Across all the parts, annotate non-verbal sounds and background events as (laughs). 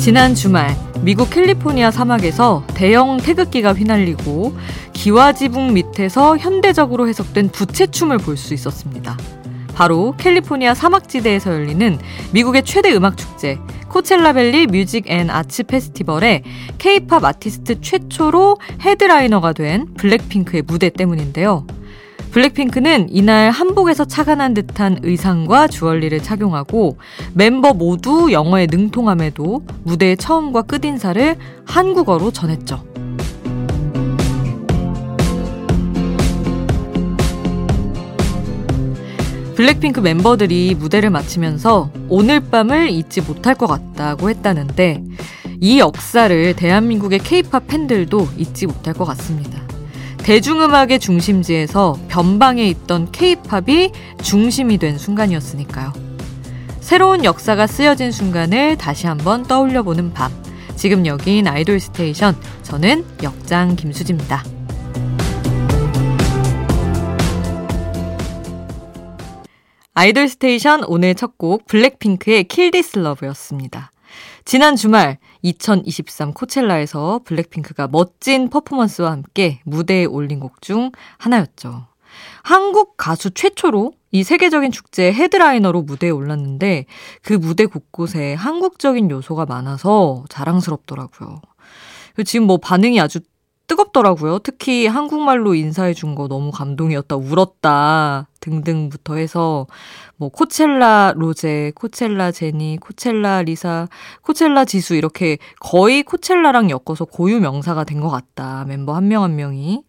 지난 주말 미국 캘리포니아 사막에서 대형 태극기가 휘날리고 기와 지붕 밑에서 현대적으로 해석된 부채춤을 볼 수 있었습니다. 바로 캘리포니아 사막지대에서 열리는 미국의 최대 음악 축제 코첼라밸리 뮤직 앤 아츠 페스티벌의 케이팝 아티스트 최초로 헤드라이너가 된 블랙핑크의 무대 때문인데요. 블랙핑크는 이날 한복에서 착안한 듯한 의상과 주얼리를 착용하고 멤버 모두 영어에 능통함에도 무대의 처음과 끝인사를 한국어로 전했죠. 블랙핑크 멤버들이 무대를 마치면서 오늘 밤을 잊지 못할 것 같다고 했다는데 이 역사를 대한민국의 케이팝 팬들도 잊지 못할 것 같습니다. 대중음악의 중심지에서 변방에 있던 케이팝이 중심이 된 순간이었으니까요. 새로운 역사가 쓰여진 순간을 다시 한번 떠올려보는 밤. 지금 여긴 아이돌 스테이션. 저는 역장 김수지입니다. 아이돌 스테이션 오늘 첫 곡 블랙핑크의 Love였습니다. 지난 주말 2023 코첼라에서 블랙핑크가 멋진 퍼포먼스와 함께 무대에 올린 곡 중 하나였죠. 한국 가수 최초로 이 세계적인 축제 헤드라이너로 무대에 올랐는데 그 무대 곳곳에 한국적인 요소가 많아서 자랑스럽더라고요. 지금 뭐 반응이 아주 뜨겁더라고요. 특히 한국말로 인사해 준 거 너무 감동이었다, 울었다 등등부터 해서 뭐 코첼라 로제, 코첼라 제니, 코첼라 리사, 코첼라 지수 이렇게 거의 코첼라랑 엮어서 고유 명사가 된 것 같다. 멤버 한 명한 한 명이.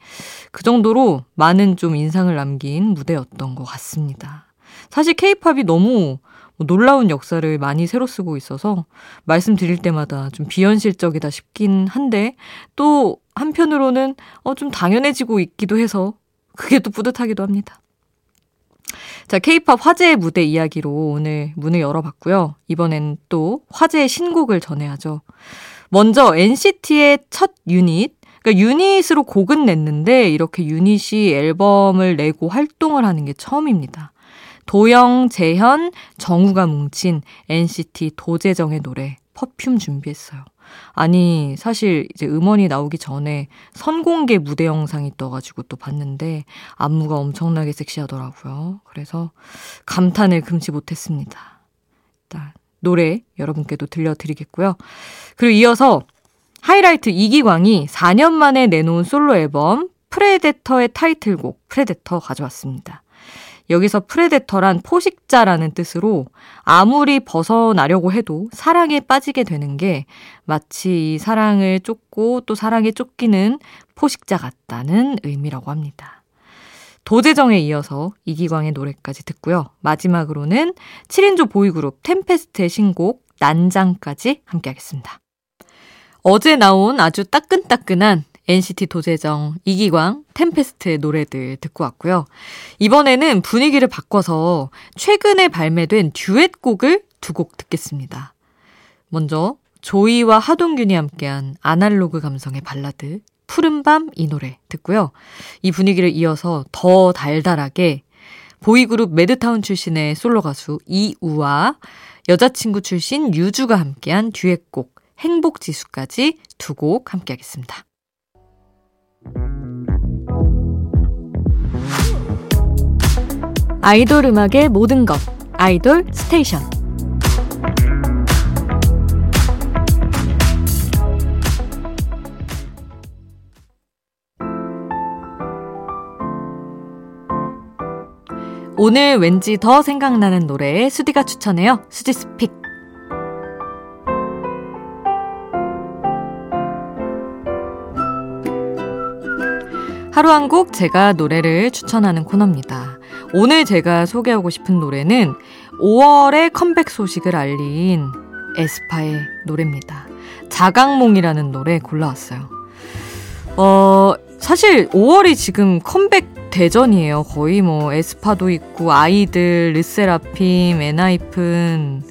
그 정도로 많은 좀 인상을 남긴 무대였던 것 같습니다. 사실 케이팝이 너무 뭐 놀라운 역사를 많이 새로 쓰고 있어서 말씀드릴 때마다 좀 비현실적이다 싶긴 한데 또 한편으로는 어, 좀 당연해지고 있기도 해서 그게 또 뿌듯하기도 합니다. 자, 케이팝 화제의 무대 이야기로 오늘 문을 열어봤고요. 이번엔 또 화제의 신곡을 전해야죠. 먼저 NCT의 첫 유닛, 그러니까 유닛으로 곡은 냈는데 이렇게 유닛이 앨범을 내고 활동을 하는 게 처음입니다. 도영, 재현, 정우가 뭉친 NCT 도재정의 노래 퍼퓸 준비했어요. 아니, 사실 이제 음원이 나오기 전에 선공개 무대 영상이 떠가지고 또 봤는데 안무가 엄청나게 섹시하더라고요. 그래서 감탄을 금치 못했습니다. 일단 노래 여러분께도 들려드리겠고요. 그리고 이어서 하이라이트 이기광이 4년 만에 내놓은 솔로 앨범 Predator의 타이틀곡 Predator 가져왔습니다. 여기서 Predator란 포식자라는 뜻으로 아무리 벗어나려고 해도 사랑에 빠지게 되는 게 마치 사랑을 쫓고 또 사랑에 쫓기는 포식자 같다는 의미라고 합니다. 도재정에 이어서 이기광의 노래까지 듣고요. 마지막으로는 7인조 보이그룹 템페스트의 신곡 난장까지 함께 하겠습니다. 어제 나온 아주 따끈따끈한 NCT 도재정, 이기광, 템페스트의 노래들 듣고 왔고요. 이번에는 분위기를 바꿔서 최근에 발매된 듀엣곡을 두 곡 듣겠습니다. 먼저 조이와 하동균이 함께한 아날로그 감성의 발라드 푸른밤 이 노래 듣고요. 이 분위기를 이어서 더 달달하게 보이그룹 매드타운 출신의 솔로 가수 이우와 여자친구 출신 유주가 함께한 듀엣곡 행복지수까지 두 곡 함께 하겠습니다. 아이돌 음악의 모든 것 아이돌 스테이션 오늘 왠지 더 생각나는 노래 수디가 추천해요. 수디's pick. 하루 한 곡 제가 노래를 추천하는 코너입니다. 오늘 제가 소개하고 싶은 노래는 5월의 컴백 소식을 알린 에스파의 노래입니다. 자각몽이라는 노래 골라왔어요. 어, 사실 5월이 지금 컴백 대전이에요. 거의 뭐 에스파도 있고 아이들, 르세라핌, 엔하이픈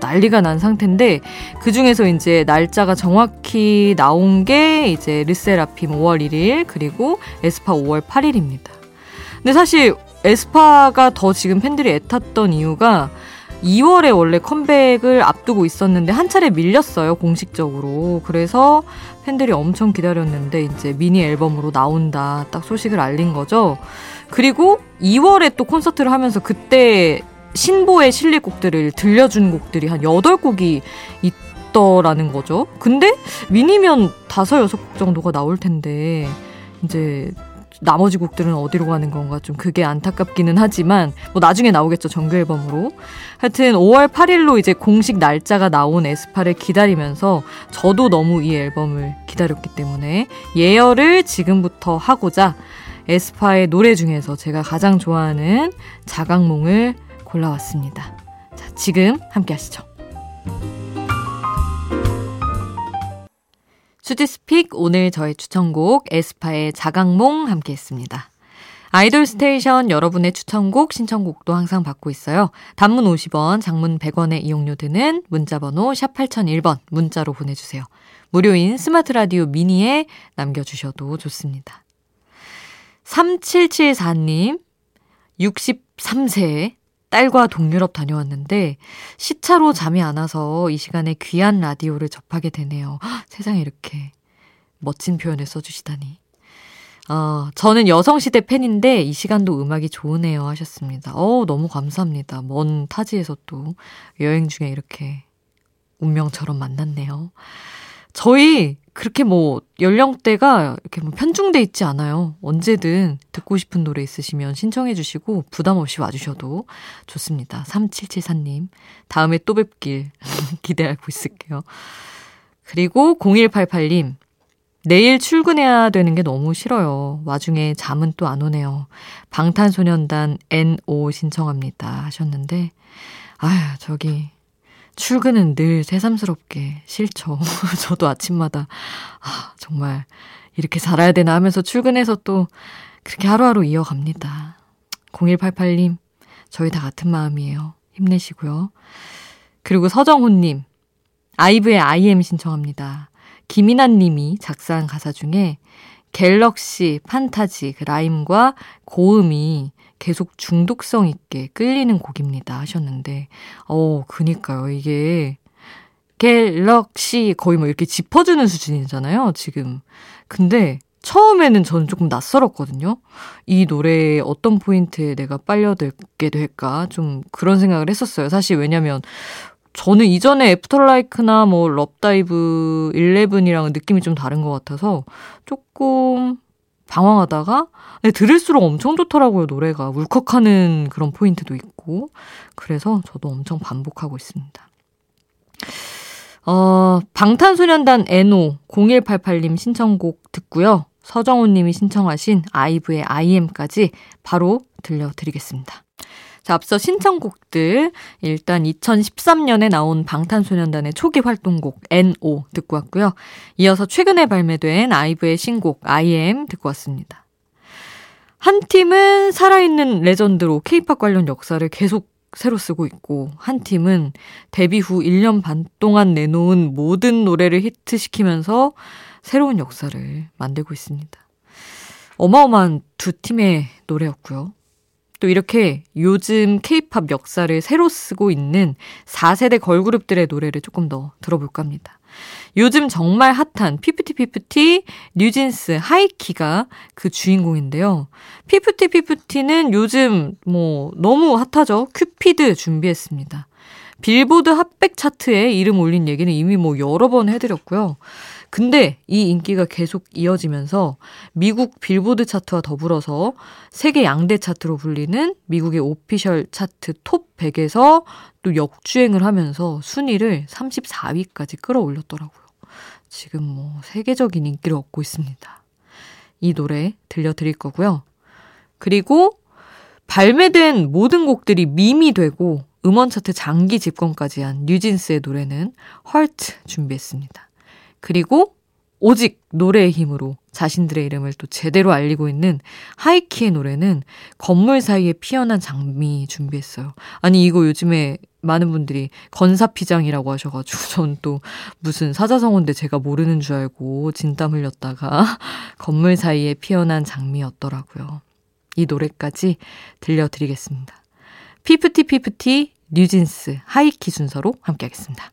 난리가 난 상태인데 그 중에서 이제 날짜가 정확히 나온 게 이제 르세라핌 5월 1일 그리고 에스파 5월 8일입니다. 근데 사실 에스파가 더 지금 팬들이 애탔던 이유가 2월에 원래 컴백을 앞두고 있었는데 한 차례 밀렸어요, 공식적으로. 그래서 팬들이 엄청 기다렸는데 이제 미니 앨범으로 나온다. 딱 소식을 알린 거죠. 그리고 2월에 또 콘서트를 하면서 그때 신보의 실리 곡들을 들려준 곡들이 한 8곡이 있더라는 거죠. 근데 미니면 5, 6곡 정도가 나올 텐데 이제 나머지 곡들은 어디로 가는 건가 좀 그게 안타깝기는 하지만 뭐 나중에 나오겠죠 정규 앨범으로 하여튼 5월 8일로 이제 공식 날짜가 나온 에스파를 기다리면서 저도 너무 이 앨범을 기다렸기 때문에 예열을 지금부터 하고자 에스파의 노래 중에서 제가 가장 좋아하는 자각몽을 골라왔습니다. 자, 지금 함께 하시죠. 수지스픽 오늘 저의 추천곡 에스파의 자각몽 함께 했습니다. 아이돌 스테이션 여러분의 추천곡, 신청곡도 항상 받고 있어요. 단문 50원, 장문 100원의 이용료 드는 문자번호 샵 8001번 문자로 보내주세요. 무료인 스마트 라디오 미니에 남겨주셔도 좋습니다. 3774님, 63세 딸과 동유럽 다녀왔는데 시차로 잠이 안 와서 이 시간에 귀한 라디오를 접하게 되네요. 헉, 세상에 이렇게 멋진 표현을 써주시다니. 어, 저는 여성시대 팬인데 이 시간도 음악이 좋으네요 하셨습니다. 어 너무 감사합니다. 먼 타지에서 또 여행 중에 이렇게 운명처럼 만났네요. 저희 그렇게 뭐 연령대가 이렇게 뭐 편중돼 있지 않아요. 언제든 듣고 싶은 노래 있으시면 신청해 주시고 부담 없이 와 주셔도 좋습니다. 3774님. 다음에 또 뵙길 (laughs) 기대하고 있을게요. 그리고 0188님. 내일 출근해야 되는 게 너무 싫어요. 와중에 잠은 또 안 오네요. 방탄소년단 NO 신청합니다. 하셨는데, 아휴, 저기, 출근은 늘 새삼스럽게 싫죠. (laughs) 저도 아침마다, 아, 정말 이렇게 살아야 되나 하면서 출근해서 또 그렇게 하루하루 이어갑니다. 0188님, 저희 다 같은 마음이에요. 힘내시고요. 그리고 서정훈님, 아이브의 IM 신청합니다. 김인환 님이 작사한 가사 중에 galaxy, 판타지, 그 라임과 고음이 계속 중독성 있게 끌리는 곡입니다 하셨는데, 어, 그니까요. 이게 galaxy 거의 뭐 이렇게 짚어주는 수준이잖아요, 지금. 근데 처음에는 저는 조금 낯설었거든요. 이 노래의 어떤 포인트에 내가 빨려들게 될까? 좀 그런 생각을 했었어요. 사실 왜냐면 저는 이전에 After LIKE나 뭐 LOVE DIVE ELEVEN이랑은 느낌이 좀 다른 것 같아서 조금 방황하다가 네, 들을수록 엄청 좋더라고요 노래가 울컥하는 그런 포인트도 있고 그래서 저도 엄청 반복하고 있습니다. 어, 방탄소년단 에노 0188님 신청곡 듣고요. 서정훈 님이 신청하신 아이브의 IM까지 바로 들려드리겠습니다. 자, 앞서 신청곡들 일단 2013년에 나온 방탄소년단의 초기 활동곡 NO 듣고 왔고요. 이어서 최근에 발매된 아이브의 신곡 IM 듣고 왔습니다. 한 팀은 살아있는 레전드로 케이팝 관련 역사를 계속 새로 쓰고 있고 한 팀은 데뷔 후 1년 반 동안 내놓은 모든 노래를 히트시키면서 새로운 역사를 만들고 있습니다. 어마어마한 두 팀의 노래였고요. 또 이렇게 요즘 케이팝 역사를 새로 쓰고 있는 4세대 걸그룹들의 노래를 조금 더 들어볼까 합니다. 요즘 정말 핫한 피프티피프티, 뉴진스, 하이키가 그 주인공인데요. 피프티피프티는 요즘 뭐 너무 핫하죠. 큐피드 준비했습니다. 빌보드 Hot백 차트에 이름 올린 얘기는 이미 뭐 여러 번 해드렸고요. 근데 이 인기가 계속 이어지면서 미국 빌보드 차트와 더불어서 세계 양대 차트로 불리는 영국의 Official 차트 톱 100에서 또 역주행을 하면서 순위를 34위까지 끌어올렸더라고요. 지금 뭐 세계적인 인기를 얻고 있습니다. 이 노래 들려드릴 거고요. 그리고 발매된 모든 곡들이 밈이 되고 음원 차트 장기 집권까지 한 뉴진스의 노래는 헐트 준비했습니다. 그리고 오직 노래의 힘으로 자신들의 이름을 또 제대로 알리고 있는 하이키의 노래는 건물 사이에 피어난 장미 준비했어요. 아니, 이거 요즘에 많은 분들이 건사피장이라고 하셔가지고 (laughs) 전 또 무슨 사자성어인데 제가 모르는 줄 알고 진땀 흘렸다가 (laughs) 건물 사이에 피어난 장미였더라고요. 이 노래까지 들려드리겠습니다. 피프티 피프티 뉴진스 하이키 순서로 함께하겠습니다.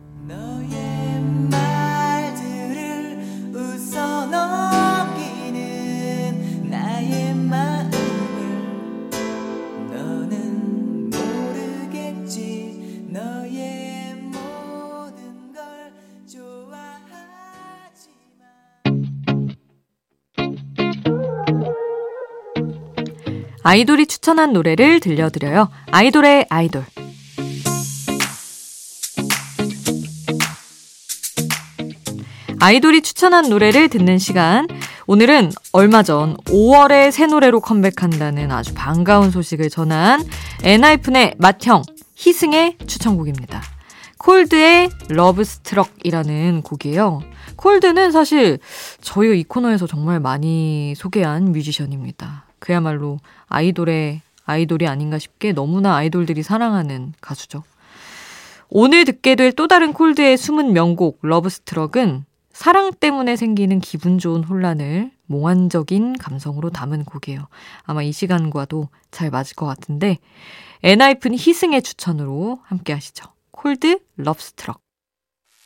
아이돌이 추천한 노래를 들려드려요. 아이돌의 아이돌. 아이돌이 추천한 노래를 듣는 시간. 오늘은 얼마 전 5월에 새 노래로 컴백한다는 아주 반가운 소식을 전한 엔하이픈의 맏형 희승의 추천곡입니다. 콜드의 Lovestruck이라는 곡이에요. 콜드는 사실 저희 이 코너에서 정말 많이 소개한 뮤지션입니다. 그야말로 아이돌의 아이돌이 아닌가 싶게 너무나 아이돌들이 사랑하는 가수죠. 오늘 듣게 될 또 다른 콜드의 숨은 명곡 Lovestruck은 사랑 때문에 생기는 기분 좋은 혼란을 몽환적인 감성으로 담은 곡이에요. 아마 이 시간과도 잘 맞을 것 같은데 엔하이픈 희승의 추천으로 함께 하시죠. 콜드 Lovestruck